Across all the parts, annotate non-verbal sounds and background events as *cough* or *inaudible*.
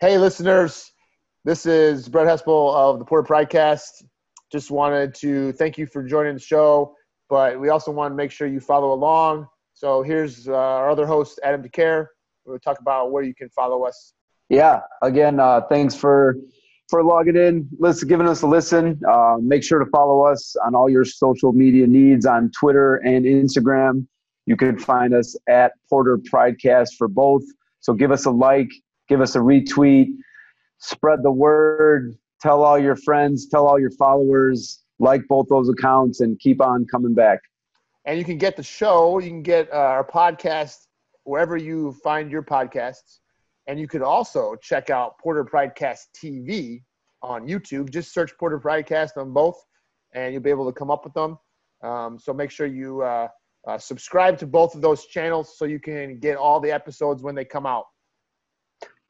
Hey, listeners. This is Brett Hespel of the Porter Pridecast. Just wanted to thank you for joining the show, but we also want to make sure you follow along. So here's uh, our other host, Adam DeCare. We'll talk about where you can follow us. Yeah, again, uh, thanks for for logging in, listen, giving us a listen. Uh, make sure to follow us on all your social media needs on Twitter and Instagram. You can find us at Porter Pridecast for both. So give us a like, give us a retweet, spread the word, tell all your friends, tell all your followers, like both those accounts, and keep on coming back. And you can get the show, you can get uh, our podcast wherever you find your podcasts. And you could also check out Porter Pridecast TV on YouTube. Just search Porter Pridecast on both, and you'll be able to come up with them. Um, so make sure you uh, uh, subscribe to both of those channels so you can get all the episodes when they come out.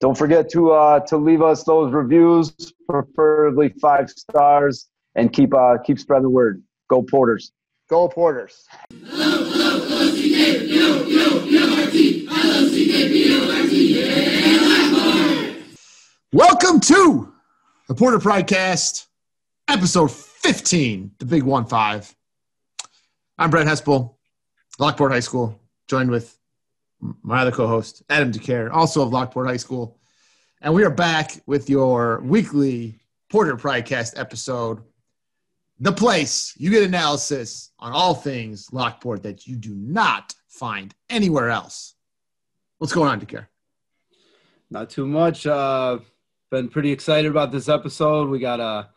Don't forget to uh, to leave us those reviews, preferably five stars, and keep uh, keep spreading the word. Go Porters! Go Porters! Welcome to the Porter Pridecast, episode 15, the big one five. I'm Brett Hespel, Lockport High School, joined with my other co-host, Adam DeCare, also of Lockport High School. And we are back with your weekly Porter Pridecast episode. The place you get analysis on all things Lockport that you do not find anywhere else. What's going on, DeCare? Not too much. Uh, been pretty excited about this episode. We got a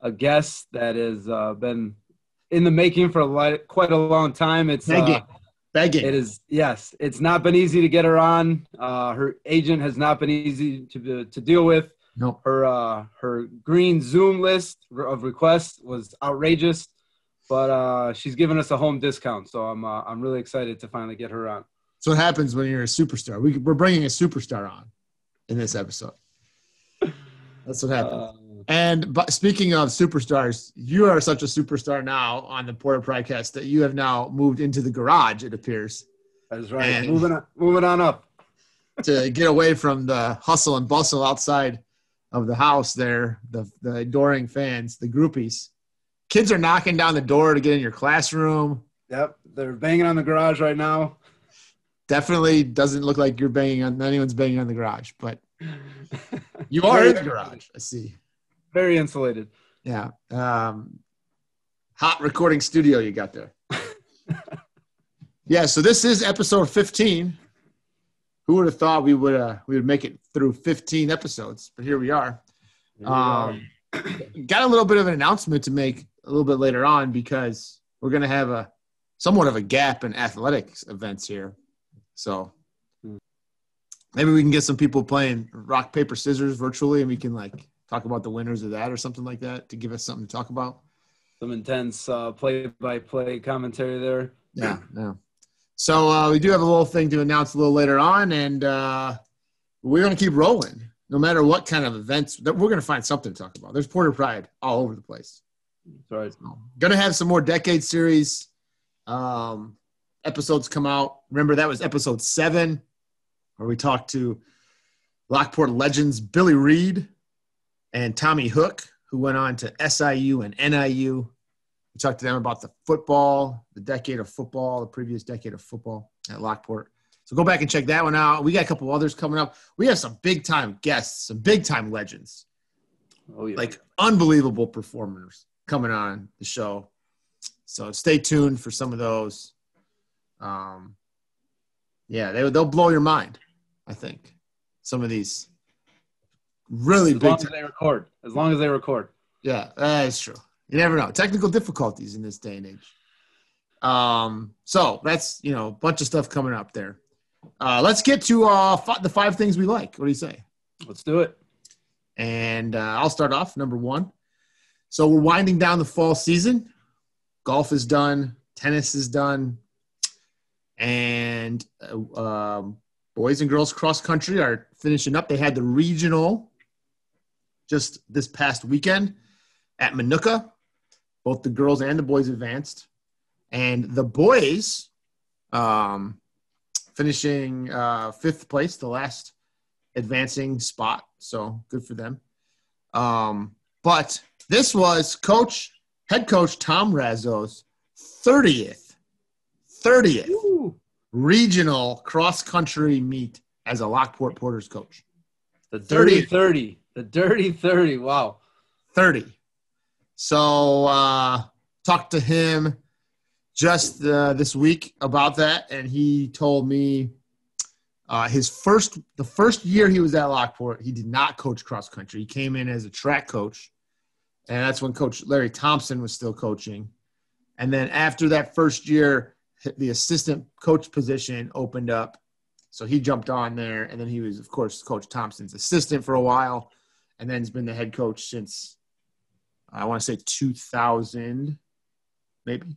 a guest that has uh, been in the making for a quite a long time. It's uh, Begging. it is yes. It's not been easy to get her on. Uh, her agent has not been easy to to deal with. No. Her uh, her green Zoom list of requests was outrageous, but uh, she's given us a home discount. So I'm uh, I'm really excited to finally get her on. So what happens when you're a superstar? We, we're bringing a superstar on in this episode. That's what happens. And but speaking of superstars, you are such a superstar now on the Porter Pridecast that you have now moved into the garage. It appears that is right. And- moving on, moving on up. to get away from the hustle and bustle outside of the house. There, the the adoring fans, the groupies. Kids are knocking down the door to get in your classroom. Yep, they're banging on the garage right now. Definitely doesn't look like you're banging on anyone's banging on the garage, but *laughs* you are in the garage. I see. Very insulated. Yeah. Um, hot recording studio you got there. *laughs* yeah. So this is episode 15. Who would have thought we would uh, we would make it through 15 episodes? But here we are. Um, *coughs* got a little bit of an announcement to make a little bit later on because we're going to have a somewhat of a gap in athletics events here. So maybe we can get some people playing rock paper scissors virtually, and we can like talk about the winners of that or something like that to give us something to talk about. Some intense uh, play-by-play commentary there. Yeah, yeah. So uh, we do have a little thing to announce a little later on, and uh, we're going to keep rolling. No matter what kind of events, that we're going to find something to talk about. There's Porter Pride all over the place. That's right. Going to have some more decade series um, episodes come out. Remember that was episode seven, where we talked to Lockport legends Billy Reed and Tommy Hook, who went on to SIU and NIU. We talked to them about the football, the decade of football, the previous decade of football at Lockport. So go back and check that one out. We got a couple others coming up. We have some big time guests, some big time legends, Oh yeah. like unbelievable performers coming on the show. So stay tuned for some of those. Um, yeah, they they'll blow your mind. I think some of these really as big. long Time, as they record. As long as they record. yeah, that's true. You never know. Technical difficulties in this day and age. Um, so that's you know a bunch of stuff coming up there. Uh, let's get to uh, fi- the five things we like. What do you say? Let's do it. And uh, I'll start off number one. So we're winding down the fall season. Golf is done. Tennis is done. And uh, um, boys and girls cross country are finishing up. They had the regional just this past weekend at Minooka. Both the girls and the boys advanced. And the boys um, finishing uh, fifth place, the last advancing spot. So good for them. Um, but this was coach, head coach Tom Razzo's 30th, 30th Woo. regional cross country meet as a Lockport Porters coach. The dirty 30. 30. The dirty 30. Wow. 30. So uh talked to him just uh, this week about that and he told me uh, his first the first year he was at Lockport, he did not coach cross country. He came in as a track coach. And that's when coach Larry Thompson was still coaching. And then after that first year, the assistant coach position opened up. So he jumped on there and then he was of course coach Thompson's assistant for a while and then he's been the head coach since I want to say 2000, maybe.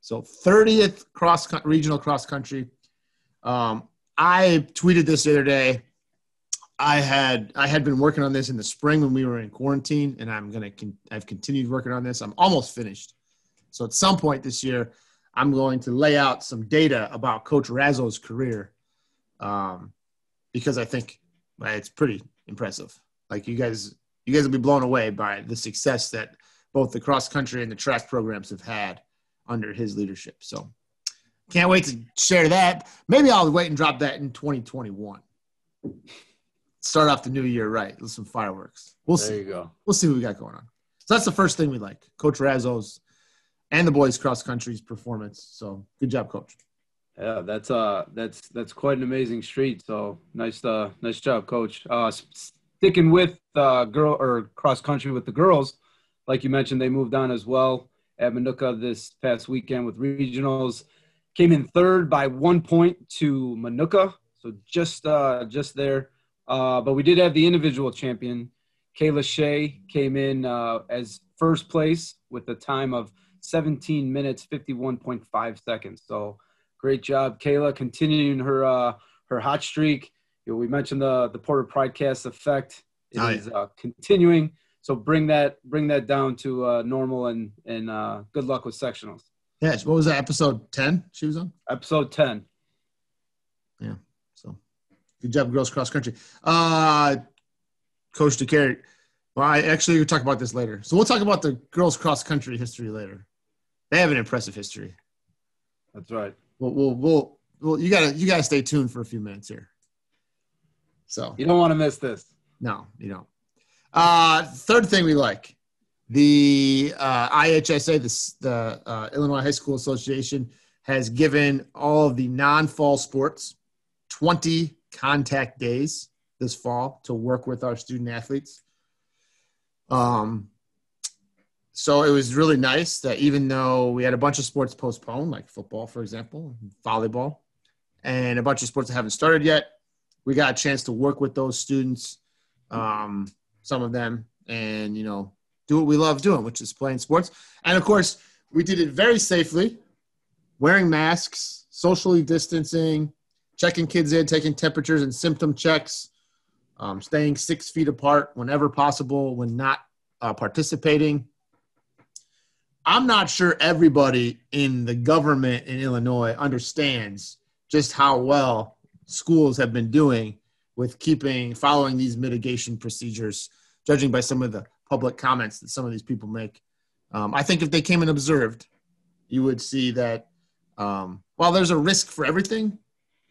So 30th cross regional cross country. Um, I tweeted this the other day. I had I had been working on this in the spring when we were in quarantine, and I'm gonna con- I've continued working on this. I'm almost finished. So at some point this year, I'm going to lay out some data about Coach Razzo's career, um, because I think it's pretty impressive. Like you guys you guys will be blown away by the success that both the cross country and the track programs have had under his leadership. So can't wait to share that. Maybe I'll wait and drop that in 2021. Start off the new year right with some fireworks. We'll There see. you go. We'll see what we got going on. So that's the first thing we like. Coach Razzo's and the boys cross country's performance. So good job, coach. Yeah, that's uh that's that's quite an amazing street. So nice uh nice job, coach. Uh sticking with uh girl or cross country with the girls, like you mentioned, they moved on as well at Minooka this past weekend with regionals. Came in third by one point to Minooka, so just uh just there. Uh, but we did have the individual champion. Kayla Shea came in uh, as first place with a time of 17 minutes 51.5 seconds. So great job, Kayla, continuing her uh, her hot streak. You know, we mentioned the the Porter Pridecast effect It Oh, is uh, continuing. So bring that bring that down to uh, normal and and uh, good luck with sectionals. Yeah, what was that episode 10 she was on? Episode 10. Yeah, So good job, girls cross country. Uh, Coach DeCare. Well, I actually we'll talk about this later. So we'll talk about the girls cross country history later. They have an impressive history. That's right. We'll, we'll, we'll, we'll you gotta, you gotta stay tuned for a few minutes here. So You don't want to miss this. no, you don't. Uh, third thing we like the uh, IHSA, the, the uh, Illinois High School Association, has given all of the non-fall sports 20 contact days this fall to work with our student athletes. Um, so it was really nice that even though we had a bunch of sports postponed, like football, for example, volleyball, and a bunch of sports that haven't started yet, we got a chance to work with those students, um, some of them, and you know, do what we love doing, which is playing sports. And of course, we did it very safely, wearing masks, socially distancing, checking kids in, taking temperatures and symptom checks, um, staying six feet apart whenever possible when not uh, participating. I'm not sure everybody in the government in Illinois understands just how well schools have been doing with keeping following these mitigation procedures, judging by some of the public comments that some of these people make. Um, I think if they came and observed, you would see that um, while there's a risk for everything,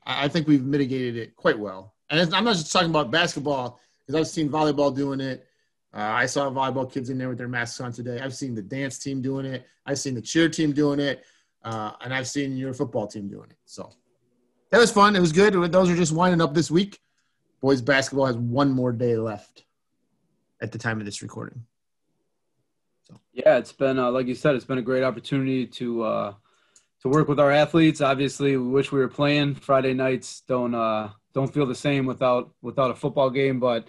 I, I think we've mitigated it quite well. And I'm not just talking about basketball because I've seen volleyball doing it. Uh, I saw volleyball kids in there with their masks on today. I've seen the dance team doing it. I've seen the cheer team doing it, uh, and I've seen your football team doing it. So that was fun. It was good. Those are just winding up this week. Boys basketball has one more day left at the time of this recording. Yeah, it's been uh, like you said, it's been a great opportunity to uh, to work with our athletes. Obviously, we wish we were playing. Friday nights don't uh, don't feel the same without without a football game, but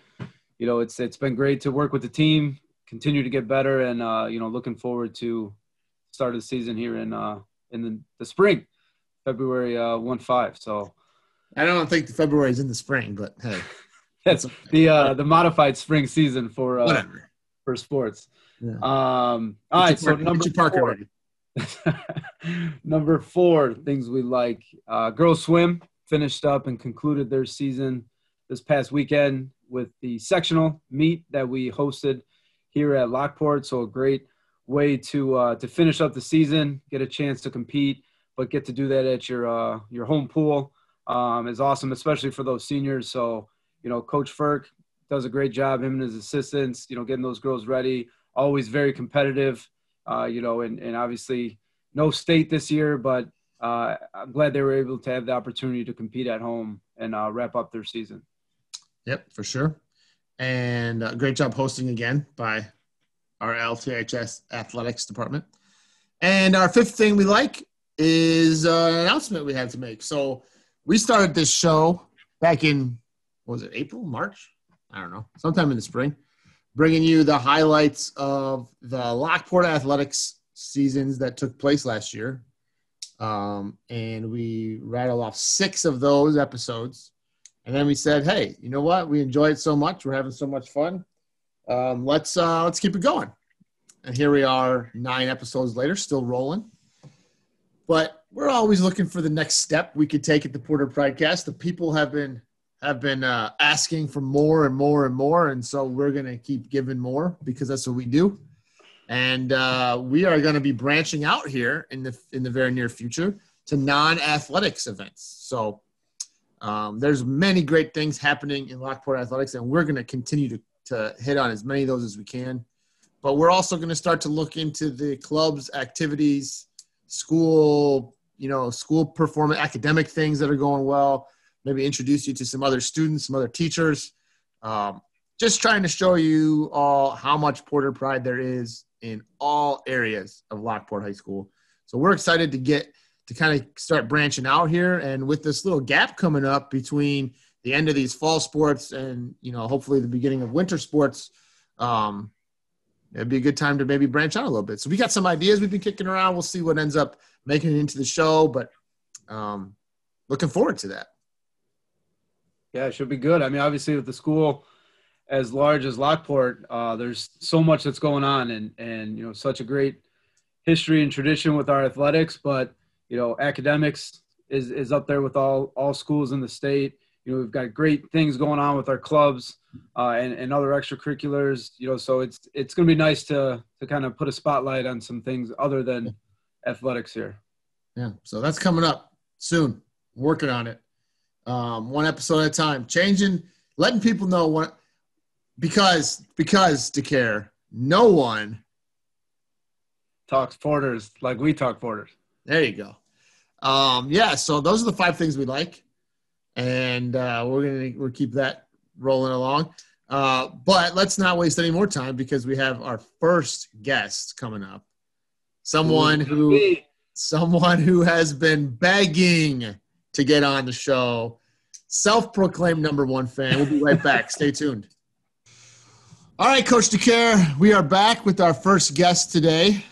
you know it's it's been great to work with the team, continue to get better, and uh, you know looking forward to start of the season here in uh, in the, the spring, February uh, one five. So I don't think February is in the spring, but hey, *laughs* that's the uh, the modified spring season for uh, whatever. for sports. Yeah. Um, all right, so number four. *laughs* Number four, things we like. Uh, girls swim finished up and concluded their season this past weekend with the sectional meet that we hosted here at Lockport. So a great way to uh, to finish up the season, get a chance to compete, but get to do that at your uh, your home pool um, is awesome, especially for those seniors. So you know, Coach Ferk does a great job. Him and his assistants, you know, getting those girls ready. Always very competitive. Uh, you know, and, and obviously no state this year, but uh, I'm glad they were able to have the opportunity to compete at home and uh, wrap up their season. Yep, for sure. And uh, great job hosting again by our LTHS athletics department. And our fifth thing we like is uh, an announcement we had to make. So we started this show back in, was it April, March? I don't know, sometime in the spring, bringing you the highlights of the Lockport athletics seasons that took place last year. Um, and we rattled off six of those episodes. And then we said, hey, you know what? We enjoy it so much. We're having so much fun. Um, let's uh, let's keep it going. And here we are, nine episodes later, still rolling. But we're always looking for the next step we could take at the Porter Pridecast. The people have been have been uh, asking for more and more and more, and so we're gonna keep giving more because that's what we do and uh, we are going to be branching out here in the in the very near future to non-athletics events. So um, there's many great things happening in Lockport athletics, and we're going to continue to to hit on as many of those as we can. But we're also going to start to look into the club's activities, school, you know, school performance, academic things that are going well. Maybe introduce you to some other students, some other teachers. Um, just trying to show you all how much Porter pride there is in all areas of Lockport High School. So we're excited to get to kind of start branching out here. And with this little gap coming up between the end of these fall sports and, you know, hopefully the beginning of winter sports, um, it'd be a good time to maybe branch out a little bit. So we got some ideas we've been kicking around. We'll see what ends up making it into the show, but um, looking forward to that. Yeah, it should be good. I mean, obviously with the school – as large as Lockport, uh, there's so much that's going on, and and you know such a great history and tradition with our athletics. But you know, academics is is up there with all all schools in the state. You know, we've got great things going on with our clubs uh, and and other extracurriculars. You know, so it's it's going to be nice to to kind of put a spotlight on some things other than athletics here. Yeah, so that's coming up soon. Working on it, um, one episode at a time. Changing, letting people know what because because DeCare, no one talks porters like we talk porters. There you go. Um, yeah, so those are the five things we like, and uh, we're gonna we'll keep that rolling along. Uh, but let's not waste any more time because we have our first guest coming up. Someone who someone who has been begging to get on the show. Self-proclaimed number one fan. We'll be right back. *laughs* Stay tuned. All right, Coach DeCare, we are back with our first guest today.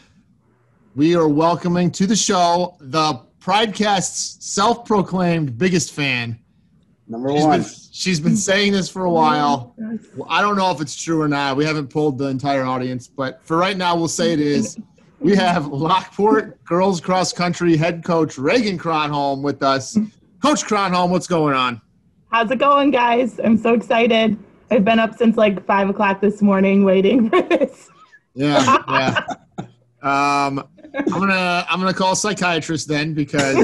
We are welcoming to the show the Pridecast's self-proclaimed biggest fan. Number she's one. Been, she's been saying this for a while. Well, I don't know if it's true or not. We haven't pulled the entire audience, but for right now, we'll say it is. We have Lockport girls cross country head coach Reagan Kronholm with us. Coach Kronholm, what's going on? How's it going, guys? I'm so excited. I've been up since like five o'clock this morning waiting for this. Yeah, *laughs* yeah. Um, I'm gonna I'm gonna call a psychiatrist then because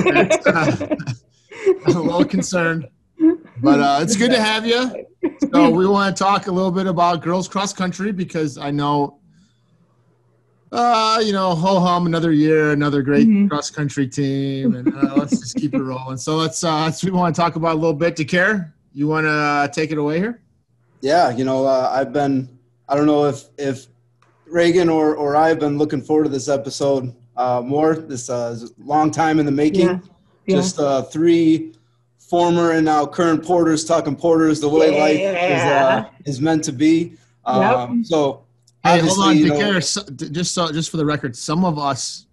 uh, *laughs* I'm a little concerned. But uh, it's good to have you. So *laughs* we want to talk a little bit about girls cross country because I know, uh, you know, ho hum, another year, another great mm-hmm. cross country team, and uh, let's just keep it rolling. So let's uh, let's we want to talk about a little bit. DeCare, you want to uh, take it away here? yeah, you know, uh, I've been, I don't know if, if Reagan or, or I have been looking forward to this episode uh, more. This uh, long time in the making. Yeah. Yeah. Just uh, three former and now current porters talking porters the way yeah. life is, uh, is meant to be. Um, yep. So, hey, hold on, you know, just so just for the record, some of us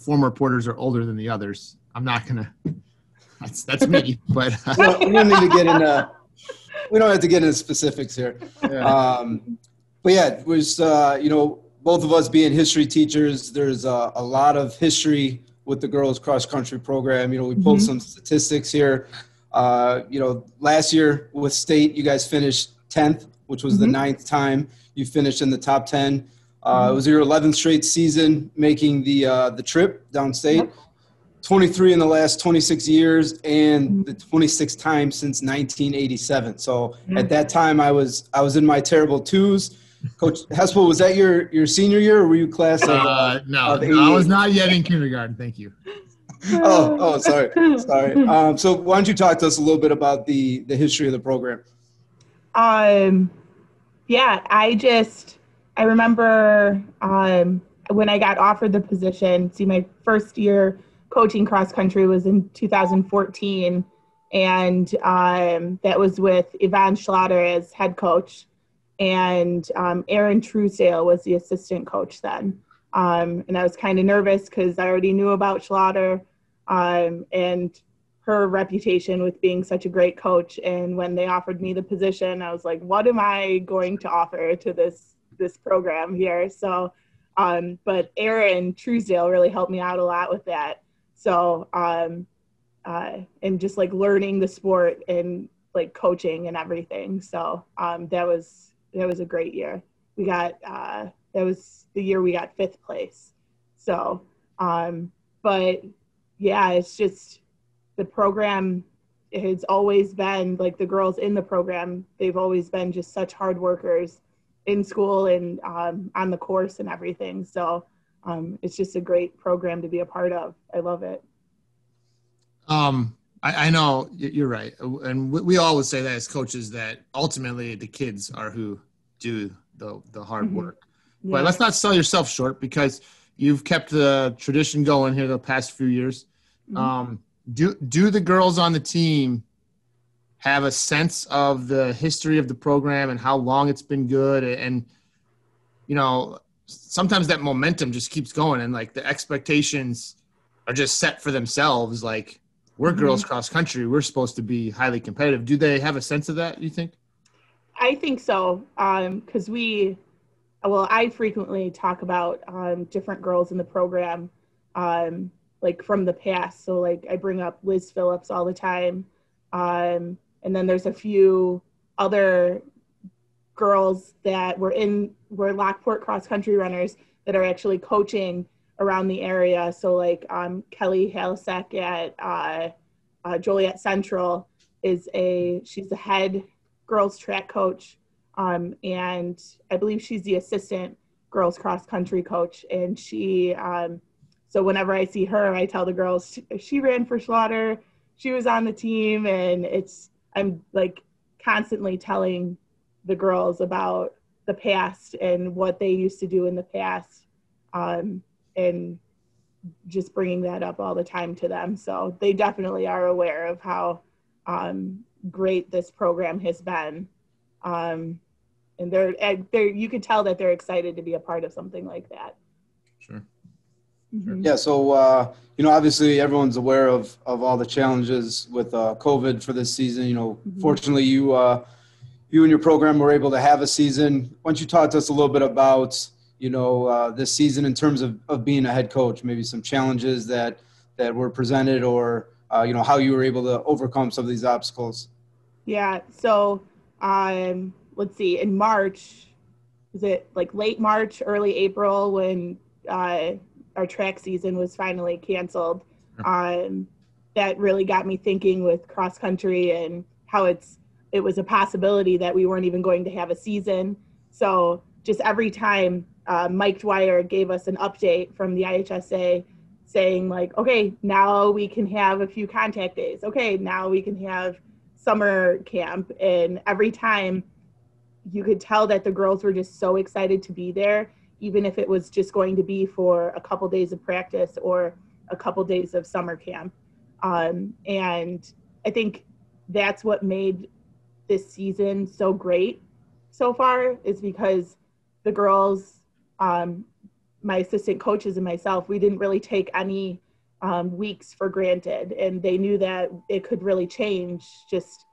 former porters are older than the others. I'm not gonna. That's that's me, *laughs* but we, don't, we don't need to get into we don't have to get into specifics here. Yeah. Um, but yeah, it was uh, you know both of us being history teachers. There's uh, a lot of history with the girls cross country program. You know, we pulled mm-hmm. some statistics here. Uh, you know, last year with state, you guys finished 10th, which was mm-hmm. the ninth time you finished in the top 10. Uh. It was your 11th straight season making the uh, the trip downstate. Yep. 23 in the last 26 years and the 26th time since 1987. So mm-hmm. at that time I was I was in my terrible twos. Coach Hespel, was that your your senior year or were you class of, uh, no, of no, I was not yet in kindergarten. Thank you. Oh, oh, sorry, sorry. *laughs* Um, so why don't you talk to us a little bit about the the history of the program? Um, yeah, I just I remember um when I got offered the position. See, my first year coaching cross country was in 2014, and um, that was with Yvonne Schlatter as head coach, and um, Aaron Truesdale was the assistant coach then. Um, and I was kind of nervous because I already knew about Schlatter um, and her reputation with being such a great coach. And when they offered me the position, I was like, "What am I going to offer to this this program here?" So, um, but Erin Truesdale really helped me out a lot with that. So, um, uh, and just like learning the sport and like coaching and everything. So um, that was that was a great year. We got uh, that was the year we got fifth place. So, um, but yeah, it's just the program has always been like the girls in the program. They've always been just such hard workers in school and um, on the course and everything. So um, it's just a great program to be a part of. I love it. Um, I, I know you're right, and we, we, always say that as coaches that ultimately the kids are who do the the hard mm-hmm. work. Yeah. But let's not sell yourself short because you've kept the tradition going here the past few years. Mm-hmm. Um, do do the girls on the team have a sense of the history of the program and how long it's been good and you know sometimes that momentum just keeps going and like the expectations are just set for themselves like we're mm-hmm. girls cross country we're supposed to be highly competitive do they have a sense of that you think i think so because um, we well i frequently talk about um, different girls in the program um, like from the past so like i bring up liz phillips all the time um, and then there's a few other girls that were in were Lockport cross country runners that are actually coaching around the area. So like um, Kelly Halasek at uh, uh, Joliet Central is a she's the head girls track coach, um, and I believe she's the assistant girls cross country coach. And she um, so whenever I see her, I tell the girls she, ran for Schlatter, she was on the team, and it's I'm like constantly telling the girls about the past and what they used to do in the past um, and just bringing that up all the time to them so they definitely are aware of how um, great this program has been um, and they're, they're you can tell that they're excited to be a part of something like that sure mm-hmm. yeah so uh, you know obviously everyone's aware of of all the challenges with uh, covid for this season you know mm-hmm. fortunately you uh, you and your program were able to have a season. Why don't you talk to us a little bit about you know uh, this season in terms of, of being a head coach, maybe some challenges that that were presented, or uh, you know how you were able to overcome some of these obstacles. Yeah. So um, let's see. In March, was it like late March, early April when uh, our track season was finally canceled? Um, that really got me thinking with cross country and how it's it was a possibility that we weren't even going to have a season. So just every time uh, Mike Dwyer gave us an update from the IHSA saying like, okay, now we can have a few contact days. Okay, now we can have summer camp. And every time you could tell that the girls were just so excited to be there, even if it was just going to be for a couple days of practice or a couple days of summer camp. Um, and I think that's what made this season so great so far is because the girls, um, my assistant coaches and myself, we didn't really take any um, weeks for granted, and they knew that it could really change just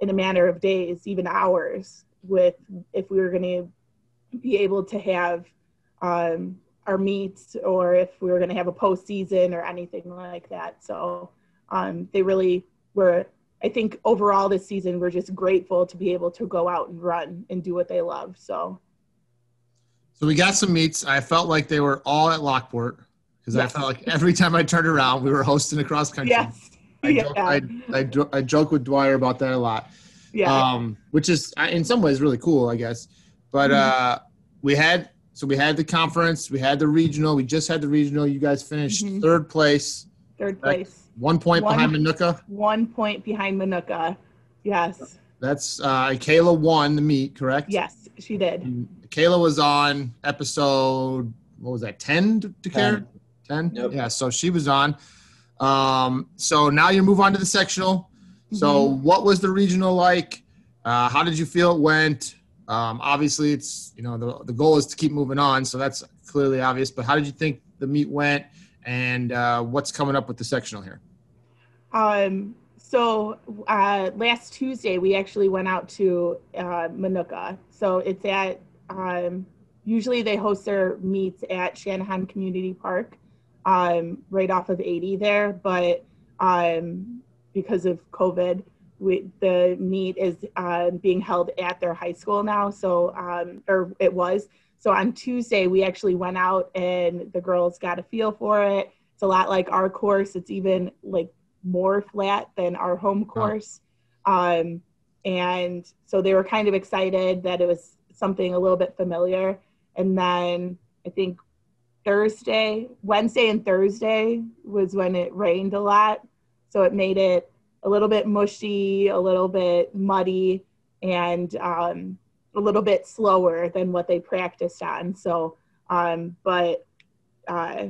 in a matter of days, even hours, with if we were going to be able to have um, our meets or if we were going to have a postseason or anything like that. So um, they really were I think overall this season we're just grateful to be able to go out and run and do what they love. So. So we got some meets. I felt like they were all at Lockport because yes. I felt like every time I turned around, we were hosting a cross country. Yes. I, *laughs* yeah. I, I, I, joke with Dwyer about that a lot. Yeah. Um, which is in some ways really cool, I guess. But mm-hmm. uh, we had so we had the conference, we had the regional, we just had the regional. You guys finished mm-hmm. third place. Third place. One point one, behind Minooka. One point behind Minooka. Yes. That's uh, Kayla won the meet, correct? Yes, she did. And Kayla was on episode. What was that? Ten DeCare. Ten. Yep. Yeah. So she was on. Um, so now you move on to the sectional. So mm-hmm. what was the regional like? Uh, how did you feel it went? Um, obviously, it's you know the the goal is to keep moving on, so that's clearly obvious. But how did you think the meet went, and uh, what's coming up with the sectional here? Um, so uh, last Tuesday we actually went out to uh, Minooka. So it's at um, usually they host their meets at Shanahan Community Park, um, right off of 80 there, but um, because of COVID, we, the meet is uh, being held at their high school now. So, um, or it was. So on Tuesday, we actually went out and the girls got a feel for it. It's a lot like our course. It's even like more flat than our home course. Um, and so they were kind of excited that it was something a little bit familiar. And then I think Thursday, Wednesday, and Thursday was when it rained a lot. So it made it a little bit mushy, a little bit muddy, and um, a little bit slower than what they practiced on. So, um, but uh,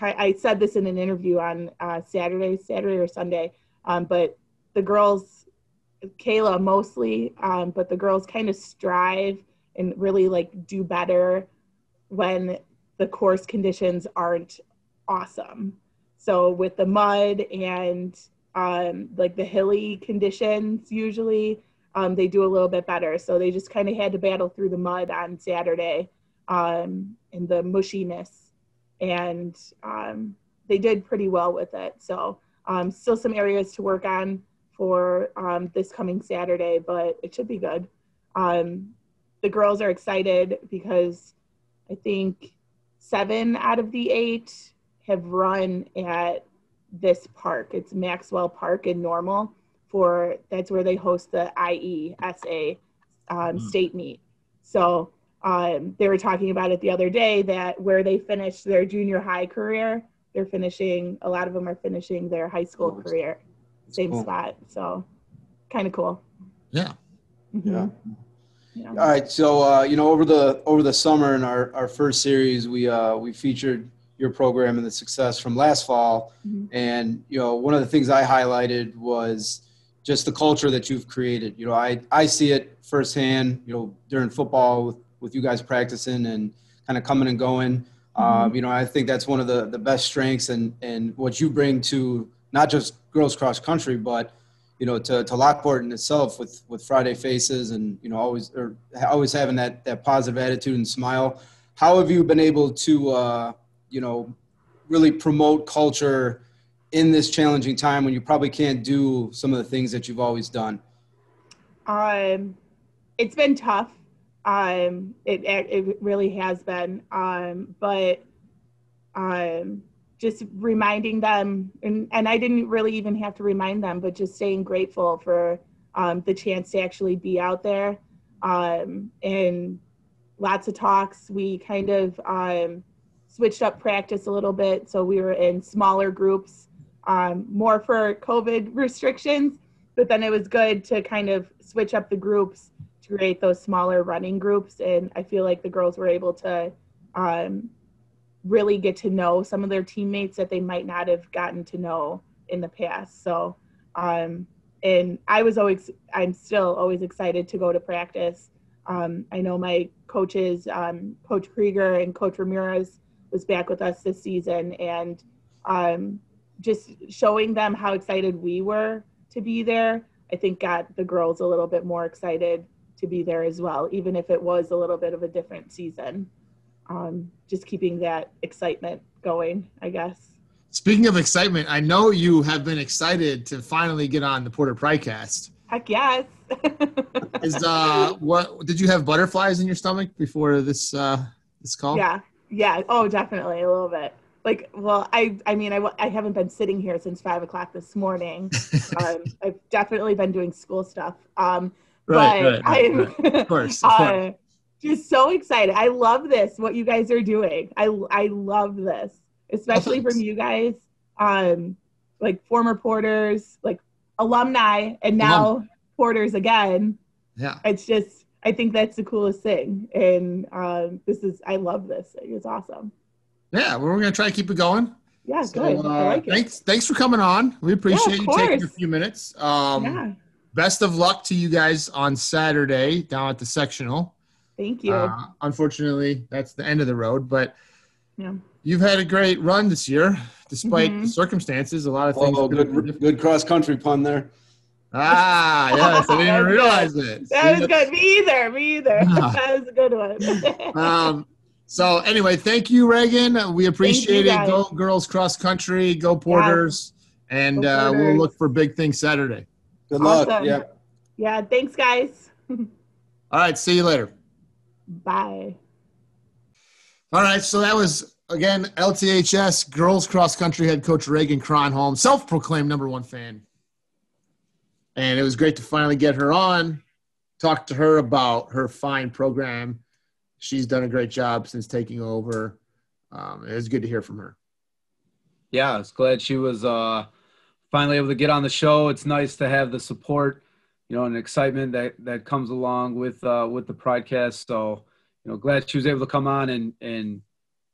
I said this in an interview on uh, Saturday, Saturday or Sunday, um, but the girls, Kayla mostly, um, but the girls kind of strive and really like do better when the course conditions aren't awesome. So with the mud and um, like the hilly conditions, usually um, they do a little bit better. So they just kind of had to battle through the mud on Saturday um, and the mushiness and um, they did pretty well with it. So um, still some areas to work on for um, this coming Saturday, but it should be good. The girls are excited because I think seven out of the eight have run at this park. It's Maxwell Park in Normal. For that's where they host the IESA um, mm. state meet. So um, they were talking about it the other day that where they finished their junior high career, they're finishing, a lot of them are finishing their high school oh, career, same cool. spot. So kind of cool. Yeah. Mm-hmm. Yeah. yeah. All right. So, uh, you know, over the, over the summer in our, our first series, we, uh, we featured your program and the success from last fall. Mm-hmm. And, you know, one of the things I highlighted was just the culture that you've created. You know, I, I see it firsthand, you know, during football with with you guys practicing and kind of coming and going. Mm-hmm. Um, you know, I think that's one of the, the best strengths and, and what you bring to not just girls cross country, but you know, to, to Lockport in itself with, with Friday faces and, you know, always, or always having that, that positive attitude and smile. How have you been able to, uh, you know, really promote culture in this challenging time when you probably can't do some of the things that you've always done? Um, it's been tough um, it it really has been. Um, but um, just reminding them, and and I didn't really even have to remind them, but just staying grateful for um, the chance to actually be out there. Um, and lots of talks. We kind of um, switched up practice a little bit, so we were in smaller groups, um, more for COVID *laughs* restrictions. But then it was good to kind of switch up the groups to create those smaller running groups. And I feel like the girls were able to um, really get to know some of their teammates that they might not have gotten to know in the past. So, um, and I was always, I'm still always excited to go to practice. Um, I know my coaches, um, Coach Krieger and Coach Ramirez, was back with us this season, and um, just showing them how excited we were to be there, I think got the girls a little bit more excited to be there as well, even if it was a little bit of a different season. Um, just keeping that excitement going, I guess. Speaking of excitement, I know you have been excited to finally get on the Porter Pridecast. Heck yes. *laughs* Is uh what did you have butterflies in your stomach before this uh this call? Yeah. Yeah. Oh, definitely a little bit. Like, well, I I mean, I I haven't been sitting here since five o'clock this morning. *laughs* um, I've definitely been doing school stuff. Um, right, but right, I'm right. of *laughs* course. Of course. Uh, just so excited. I love this. What you guys are doing. I I love this, especially from you guys. Um, like former porters, like alumni, and now Alum- porters again. Yeah. It's just I think that's the coolest thing, and um, this is I love this. It's awesome. Yeah, well, we're gonna try to keep it going. Yeah, so, good. Uh, I like it. Thanks, thanks for coming on. We appreciate yeah, you taking a few minutes. Um, yeah. Best of luck to you guys on Saturday down at the sectional. Thank you. Uh, unfortunately, that's the end of the road, but yeah. you've had a great run this year, despite mm-hmm. the circumstances. A lot of things. Oh, good, good cross country pun there. Ah, yes, I didn't even realize it. That See, was good. Me either. Me either. *laughs* that was a good one. *laughs* um, so anyway, thank you, Reagan. We appreciate it. Go girls cross country. Go Porters, yeah. and go uh, we'll look for big things Saturday. Good luck. Awesome. Yeah. Yeah. Thanks, guys. *laughs* All right. See you later. Bye. All right. So that was again LTHS girls cross country head coach Reagan Kronholm, self-proclaimed number one fan, and it was great to finally get her on, talk to her about her fine program she's done a great job since taking over. Um, it was good to hear from her. Yeah, I was glad she was uh, finally able to get on the show. It's nice to have the support, you know, and excitement that that comes along with uh, with the podcast. So, you know, glad she was able to come on and and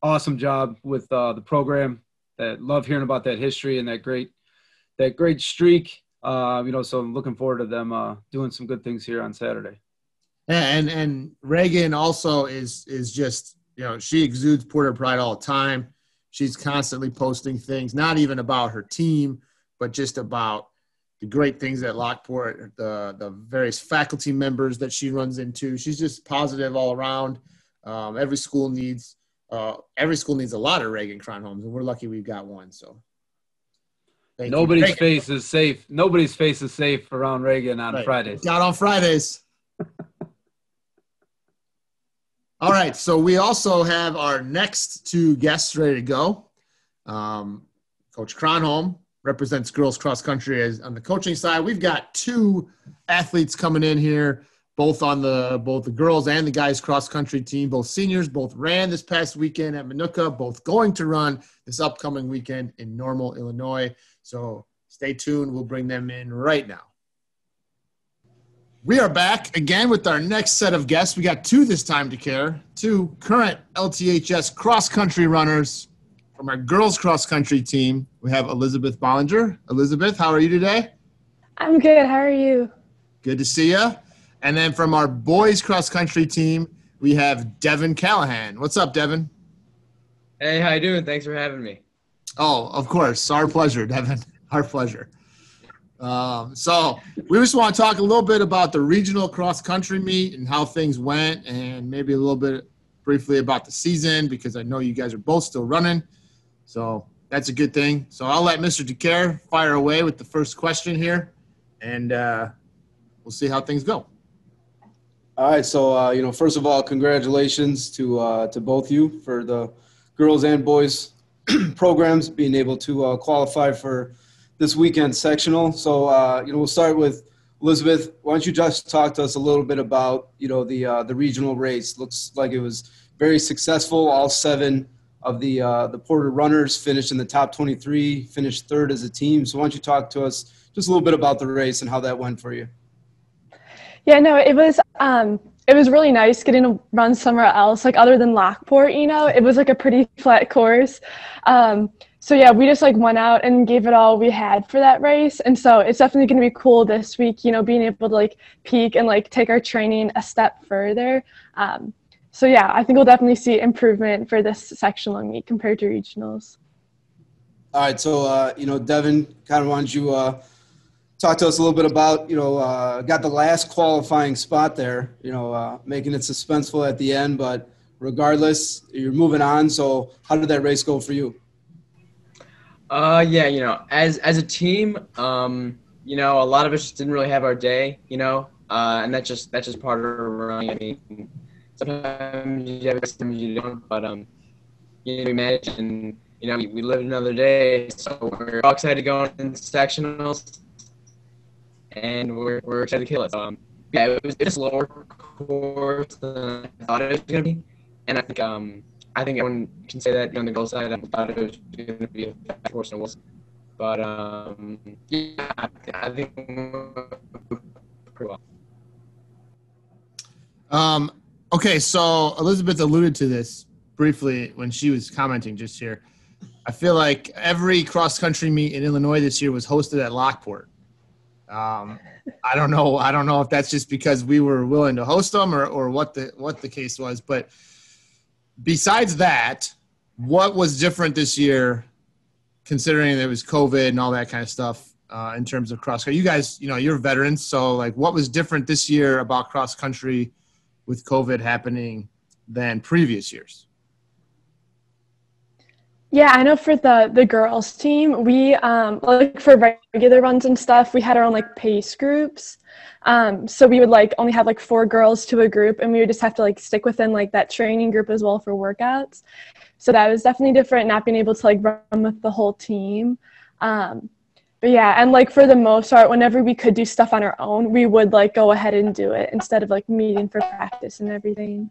awesome job with uh, the program. That love hearing about that history and that great that great streak. Uh, you know, so I'm looking forward to them uh, doing some good things here on Saturday Yeah, and and Reagan also is is just you know she exudes Porter pride all the time. She's constantly posting things, not even about her team, but just about the great things at Lockport, the the various faculty members that she runs into. She's just positive all around. Um, every school needs uh, every school needs a lot of Reagan Kronholms, and we're lucky we've got one. So. Nobody's face is safe. Nobody's face is safe around Reagan on right. Fridays. Got on Fridays. *laughs* All right, so we also have our next two guests ready to go. Um, Coach Kronholm represents girls cross country as on the coaching side. We've got two athletes coming in here, both on the both the girls and the guys cross country team. Both seniors, both ran this past weekend at Minooka, both going to run this upcoming weekend in Normal, Illinois. So stay tuned. We'll bring them in right now. We are back again with our next set of guests. We got two this time DeCare. Two current LTHS cross country runners from our girls cross country team. We have Elizabeth Bollinger. Elizabeth, how are you today? I'm good. How are you? Good to see you. And then from our boys cross country team, we have Devin Callahan. What's up, Devin? Hey, how you doing? Thanks for having me. Oh, of course. Our pleasure, *laughs* Devin. Our pleasure. Um, so we just want to talk a little bit about the regional cross country meet and how things went, and maybe a little bit briefly about the season because I know you guys are both still running. So that's a good thing. So I'll let Mr. DeCare fire away with the first question here, and uh, we'll see how things go. All right. So uh, you know, first of all, congratulations to uh, to both you for the girls and boys *clears throat* programs being able to uh, qualify for this weekend sectional. So uh, you know, we'll start with Elizabeth. Why don't you just talk to us a little bit about you know the uh, the regional race? Looks like it was very successful. All seven of the uh, the Porter runners finished in the top 23, finished third as a team. So why don't you talk to us just a little bit about the race and how that went for you? Yeah, no, it was um, it was really nice getting to run somewhere else, like other than Lockport. You know, it was like a pretty *laughs* flat course. Um, so yeah, we just like went out and gave it all we had for that race. And so it's definitely to be cool this week, you know, being able to like peak and like take our training a step further. Um, so yeah, I think we'll definitely see improvement for this sectional meet compared to regionals. All right, so uh, you know, Devin, kind of wanted you uh, talk to us a little bit about, you know, uh, got the last qualifying spot there, you know, uh, making it suspenseful at the end, but regardless, you're moving on. So how did that race go for you? Uh, yeah, you know, as as a team, um, you know, a lot of us just didn't really have our day, you know, uh, and that's just that's just part of running. I mean, sometimes you have sometimes you don't, but um, you know, we manage and you know we, we live another day, so we're all excited to go in sectionals, and we're we're excited to kill it. Um, yeah, it was it's a slower course than I thought it was gonna be, and I think um I think everyone can say that on the goal side. I thought it was to be a fast course and it was, but um yeah, I think pretty well. Um. Okay, so Elizabeth alluded to this briefly when she was commenting just here. I feel like every cross country meet in Illinois this year was hosted at Lockport. Um, I don't know. I don't know if that's just because we were willing to host them or, or what the what the case was. But besides that, what was different this year, considering there was COVID and all that kind of stuff uh, in terms of cross country? You guys, you know, you're veterans, so like, what was different this year about cross country with COVID happening than previous years? Yeah, I know for the the girls team, we um like for regular runs and stuff, we had our own like pace groups. Um so we would like only have like four girls to a group and we would just have to like stick within like that training group as well for workouts. So that was definitely different not being able to like run with the whole team. Um but yeah, and like for the most part, whenever we could do stuff on our own, we would like go ahead and do it instead of like meeting for practice and everything.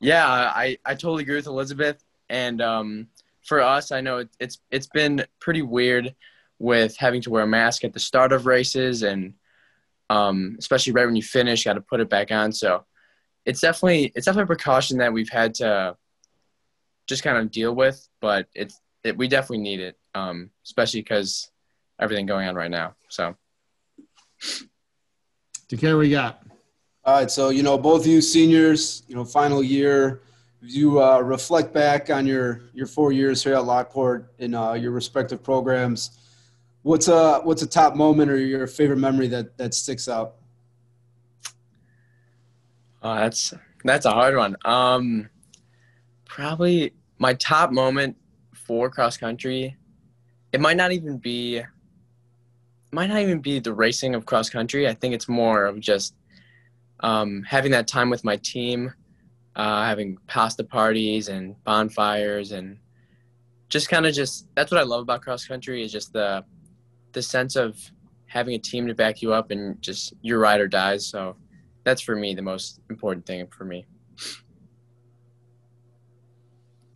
Yeah, I, I totally agree with Elizabeth. And um, for us, I know it, it's it's been pretty weird with having to wear a mask at the start of races, and um, especially right when you finish, you got to put it back on. So it's definitely it's definitely a precaution that we've had to just kind of deal with, but it's it, we definitely need it, um, especially because everything going on right now. So, DeCare, what you got? All right, so you know, both you seniors, you know, final year, you uh, reflect back on your your four years here at Lockport in uh, your respective programs. What's a what's a top moment or your favorite memory that that sticks out? Oh, that's that's a hard one. Um, probably my top moment for cross country. It might not even be. Might not even be the racing of cross country. I think it's more of just um, having that time with my team, uh, having pasta parties and bonfires, and just kind of just that's what I love about cross country is just the the sense of having a team to back you up and just your ride or dies. So that's for me the most important thing for me.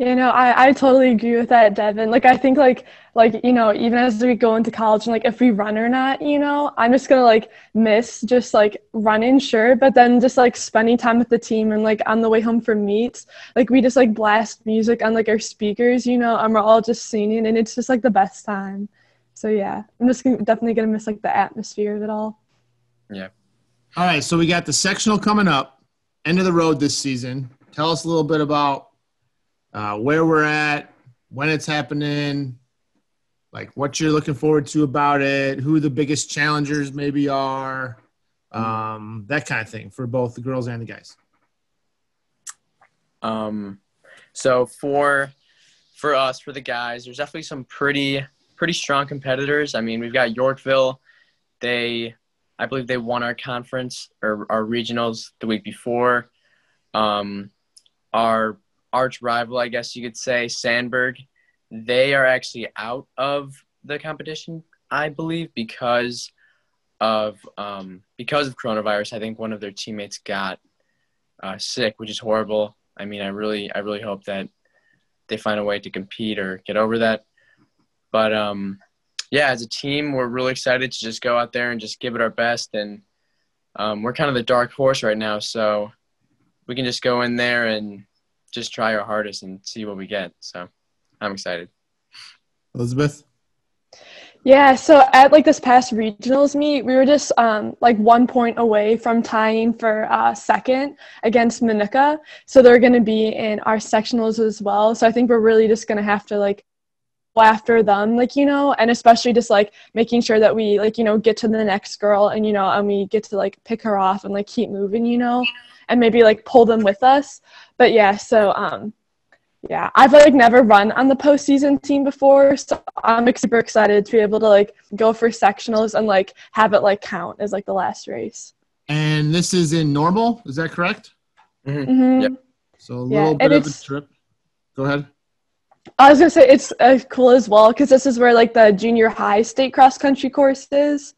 You know, I, I totally agree with that, Devin. Like, I think, like, like you know, even as we go into college and like if we run or not, you know, I'm just gonna like miss just like running, sure, but then just like spending time with the team and like on the way home from meets, like we just like blast music on like our speakers, you know, and we're all just singing, and it's just like the best time. So yeah, I'm just gonna, definitely gonna miss like the atmosphere of it all. Yeah. All right, so we got the sectional coming up, end of the road this season. Tell us a little bit about uh, where we're at, when it's happening, like what you're looking forward to about it, who the biggest challengers maybe are, um, that kind of thing for both the girls and the guys. Um, so for for us, for the guys, there's definitely some pretty pretty strong competitors. I mean, we've got Yorkville. They, I believe, they won our conference or our regionals the week before. Um, our arch rival, I guess you could say, Sandburg, they are actually out of the competition, I believe, because of um, because of coronavirus. I think one of their teammates got uh, sick, which is horrible. I mean, I really, I really hope that they find a way to compete or get over that. But um, yeah, as a team, we're really excited to just go out there and just give it our best. And um, we're kind of the dark horse right now, so we can just go in there and just try our hardest and see what we get. So I'm excited. Elizabeth? Yeah, so at like this past regionals meet, we were just um, like one point away from tying for uh, second against Minooka. So they're going to be in our sectionals as well. So I think we're really just going to have to like go after them, like, you know, and especially just like making sure that we like, you know, get to the next girl and, you know, and we get to like pick her off and like keep moving, you know, and maybe like pull them with us. But yeah, so um, yeah, I've like never run on the postseason team before, so I'm super excited to be able to like go for sectionals and like have it like count as like the last race. And this is in normal, is that correct? Mm-hmm. Yep. So a little and bit of a trip. Go ahead. I was gonna say it's uh, cool as well because this is where like the junior high state cross country course is,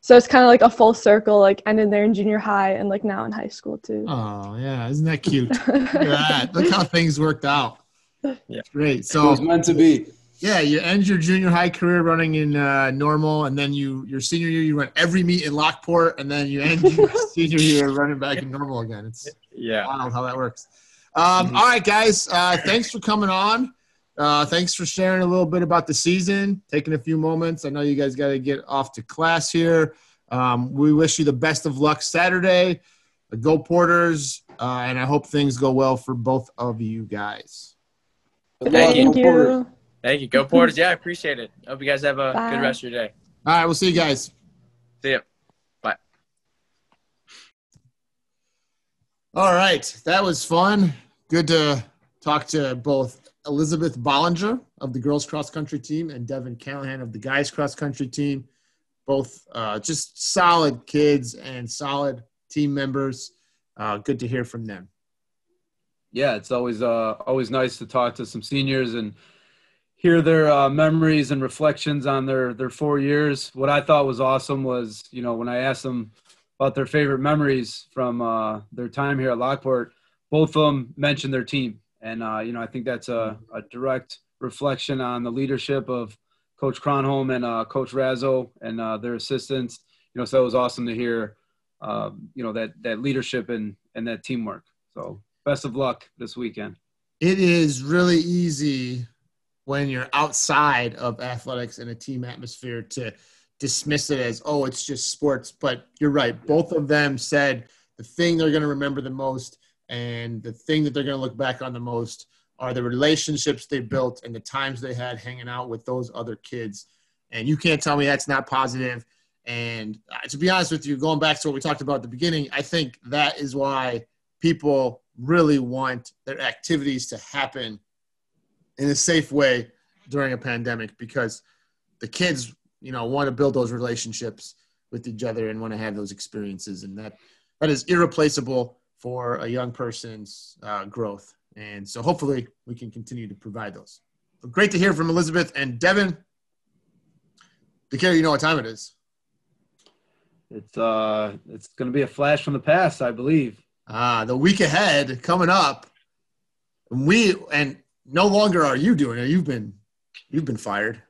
so it's kind of like a full circle, like ended there in junior high and like now in high school too. Oh yeah, isn't that cute? *laughs* Look at that. Look how things worked out. Yeah. Great. It So was meant to be. yeah, you end your junior high career running in uh, normal, and then you your senior year you run every meet in Lockport, and then you end your *laughs* senior year running back in normal again. It's Yeah. wild how that works. Um, Mhm. all right, guys. Uh, thanks for coming on. Uh, thanks for sharing a little bit about the season, taking a few moments. I know you guys got to get off to class here. Um, we wish you the best of luck Saturday. Go Porters, uh, and I hope things go well for both of you guys. Good Thank luck, Thank go you. Thank you. Go Porters. Yeah, I appreciate it. Hope you guys have a Bye. good rest of your day. All right, we'll see you guys. See ya. Bye. All right, that was fun. Good to talk to both Elizabeth Bollinger of the girls cross country team and Devin Callahan of the guys cross country team. Both uh, just solid kids and solid team members. Uh, good to hear from them. yeah, it's always uh, always nice to talk to some seniors and hear their uh, memories and reflections on their their four years. What I thought was awesome was, you know, when I asked them about their favorite memories from uh, their time here at Lockport, both of them mentioned their team, and uh, you know, I think that's a, a direct reflection on the leadership of Coach Cronholm and uh, Coach Razzo and uh, their assistants. You know, so it was awesome to hear, um, you know, that that leadership and and that teamwork. So best of luck this weekend. It is really easy when you're outside of athletics and a team atmosphere to dismiss it as, oh, it's just sports. But you're right. Both of them said the thing they're going to remember the most and the thing that they're going to look back on the most are the relationships they built and the times they had hanging out with those other kids. And you can't tell me that's not positive. And to be honest with you, going back to what we talked about at the beginning, I think that is why people really want their activities to happen in a safe way during a pandemic because the kids, you know, want to build those relationships with each other and want to have those experiences, and that that is irreplaceable for a young person's uh, growth. And so, hopefully, we can continue to provide those. But great to hear from Elizabeth and Devin. DeCare, you know what time it is. It's uh, it's going to be a flash from the past, I believe. Ah, the week ahead coming up. We and no longer are you doing it. You've been you've been fired.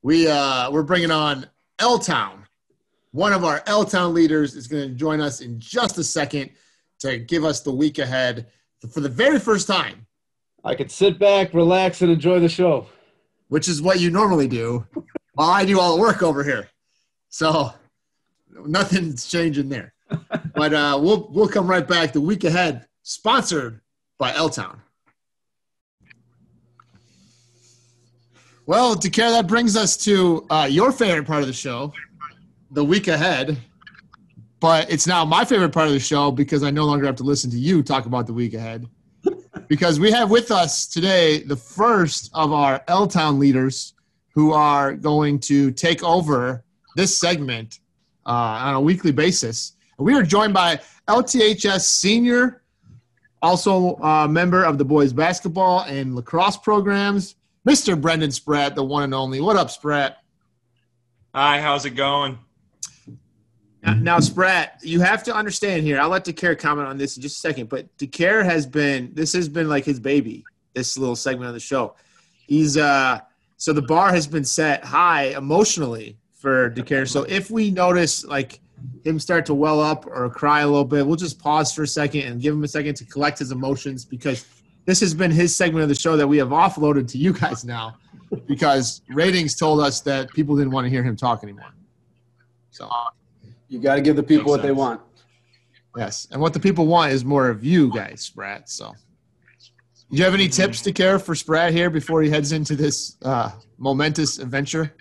We uh we're bringing on L Town. One of our L Town leaders is going to join us in just a second to give us the week ahead for the very first time, I could sit back, relax, and enjoy the show. which is what you normally do, while I do all the work over here. So nothing's changing there. but uh, we'll we'll come right back the week ahead, sponsored by L Town. Well, DeCare, that brings us to uh, your favorite part of the show, the week ahead. But it's now my favorite part of the show because I no longer have to listen to you talk about the week ahead. *laughs* because we have with us today the first of our L Town leaders who are going to take over this segment uh, on a weekly basis. We are joined by LTHS senior, also a member of the boys basketball and lacrosse programs, Mr. Brendan Spratt, the one and only. What up, Spratt? Hi, how's it going? Now, now, Spratt, you have to understand here. I'll let DeCare comment on this in just a second, but DeCare has been this has been like his baby. This little segment of the show. He's uh so the bar has been set high emotionally for DeCare. So if we notice like him start to well up or cry a little bit, we'll just pause for a second and give him a second to collect his emotions because this has been his segment of the show that we have offloaded to you guys now because ratings told us that people didn't want to hear him talk anymore. So You got to give the people Makes what they want. Yes, and what the people want is more of you guys, Spratt. So, do you have any tips to care for Spratt here before he heads into this uh, momentous adventure?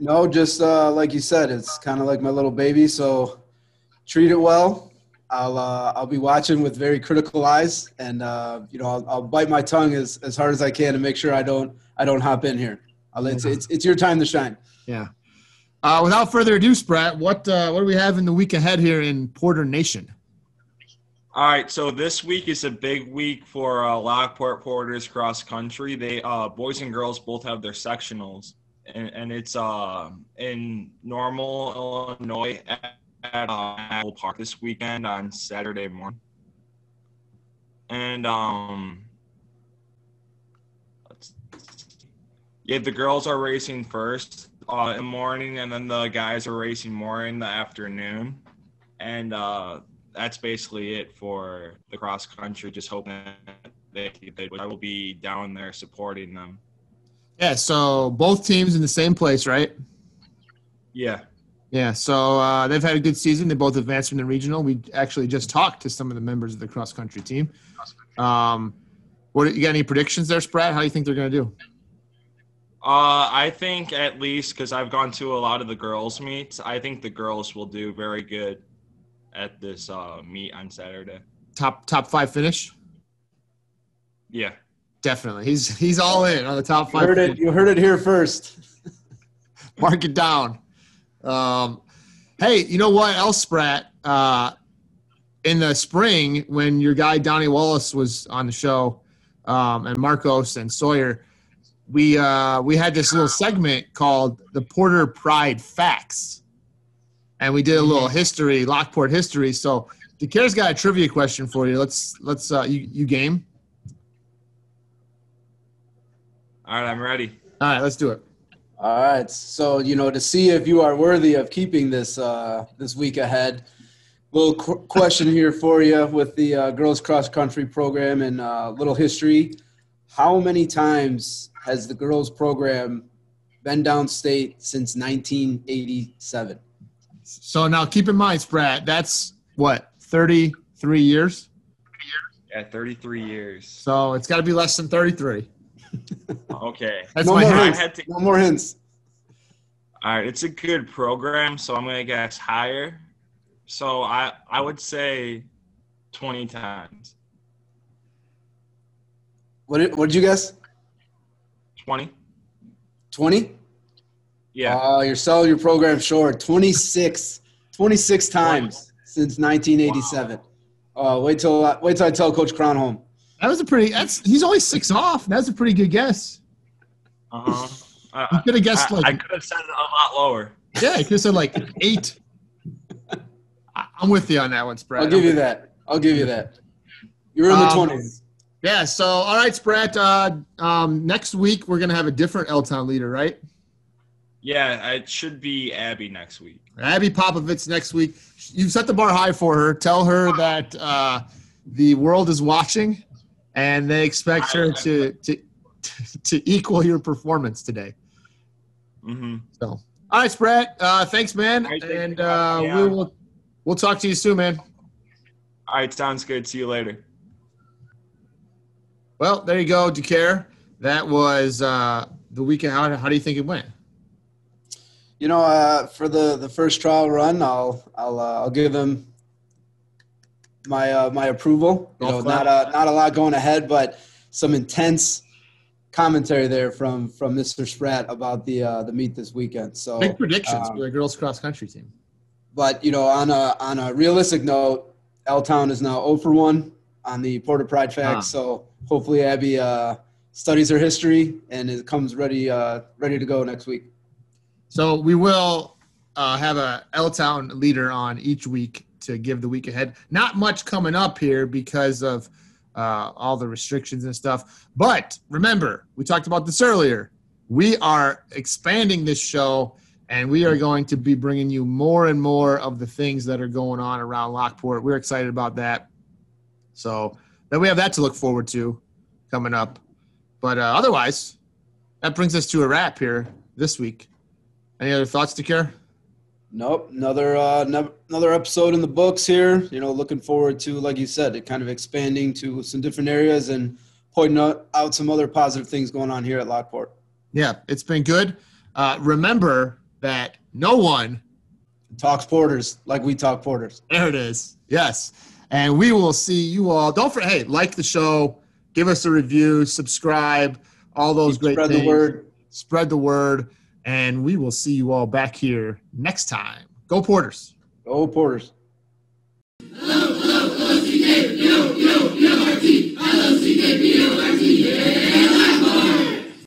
No, just uh, like you said, it's kind of like my little baby. So treat it well. I'll uh, I'll be watching with very critical eyes, and uh, you know I'll, I'll bite my tongue as, as hard as I can to make sure I don't I don't hop in here. I'll, it's, it's it's your time to shine. Yeah. Uh, without further ado, Spratt, what uh, what do we have in the week ahead here in Porter Nation? All right, so this week is a big week for uh, Lockport Porters cross country. They uh, boys and girls both have their sectionals, and, and it's uh, in Normal, Illinois at, at uh, Park this weekend on Saturday morning. And um, yeah, the girls are racing first uh, in the morning, and then the guys are racing more in the afternoon. And uh, that's basically it for the cross country. Just hoping they, they I will be down there supporting them. Yeah, so both teams in the same place, right? Yeah. Yeah, so uh, they've had a good season. They both advanced from the regional. We actually just talked to some of the members of the cross country team. Um, what you got? Any predictions there, Spratt? How do you think they're going to do? Uh, I think at least because I've gone to a lot of the girls' meets, I think the girls will do very good at this uh, meet on Saturday. Top top five finish. Yeah, definitely. He's he's all in on the top five. You heard it. You heard it here first. *laughs* Mark it down. Um, hey, you know what else, Spratt? Uh, in the spring, when your guy Donnie Wallace was on the show, um, and Marcos and Sawyer, we uh, we had this little segment called the Porter Pride Facts and we did a little mm-hmm. history, Lockport history. So DeCare's got a trivia question for you. Let's let's uh, you you game. All right, I'm ready. All right, let's do it. All right. So you know to see if you are worthy of keeping this uh, this week ahead. Little qu- question here for you with the uh, girls cross country program and uh, little history. How many times has the girls program been downstate since 1987? So now keep in mind, Spratt, that's what, 33 years? Yeah, 33 years. So it's got to be less than 33. *laughs* okay. That's no, my more hints. To, no more hints. All right, it's a good program, so I'm going to guess higher. So I I would say 20 times. What did, what did you guess? 20. 20? Yeah. Uh, you're selling your program short 26, 26 times wow. since 1987. Wow. Uh, wait till uh, wait till I tell Coach Cronholm. That was a pretty. That's he's only six off. That's a pretty good guess. Uh huh. Uh, could have guessed I, like I could have said it a lot lower. Yeah, I could have said like eight. *laughs* I'm with you on that one, Spratt. I'll give you that. I'll give you that. You're in the um, 20s. Yeah. So, all right, Spratt. Uh, um, next week we're gonna have a different L Town leader, right? Yeah, it should be Abby next week. Abby Popovitz next week. You've set the bar high for her. Tell her that uh, the world is watching, and they expect her to to *laughs* to equal your performance today. Mm-hmm. So, all right, Spratt. Uh, thanks, man, and uh, yeah. we will we'll talk to you soon, man. All right, sounds good. See you later. Well, there you go, DeCare. That was uh, the weekend. How, how do you think it went? you know, uh, for the, the first trial run, I'll I'll uh, I'll give him my uh, my approval. You know, not a not a lot going ahead, but some intense commentary there from from Mr. Spratt about the uh, the meet this weekend. So big predictions um, for the girls cross country team. But you know, on a on a realistic note, L Town is now 0 for one on the Porter Pride Facts. Ah. So hopefully, Abby uh, studies her history and it comes ready uh, ready to go next week. So we will uh, have a L Town leader on each week to give the week ahead. Not much coming up here because of uh, all the restrictions and stuff. But remember, we talked about this earlier. We are expanding this show, and we are going to be bringing you more and more of the things that are going on around Lockport. We're excited about that. So then we have that to look forward to coming up. But uh, otherwise, that brings us to a wrap here this week. Any other thoughts, DeCare? Nope. Another uh, another episode in the books here. You know, looking forward to, like you said, it kind of expanding to some different areas and pointing out some other positive things going on here at Lockport. Yeah, it's been good. Uh, remember that no one, Talks Porters, like we talk Porters. There it is. Yes. And we will see you all. Don't forget, hey, like the show, give us a review, subscribe, all those great things. Spread the word. Spread the word. And we will see you all back here next time. Go Porters. Go Porters.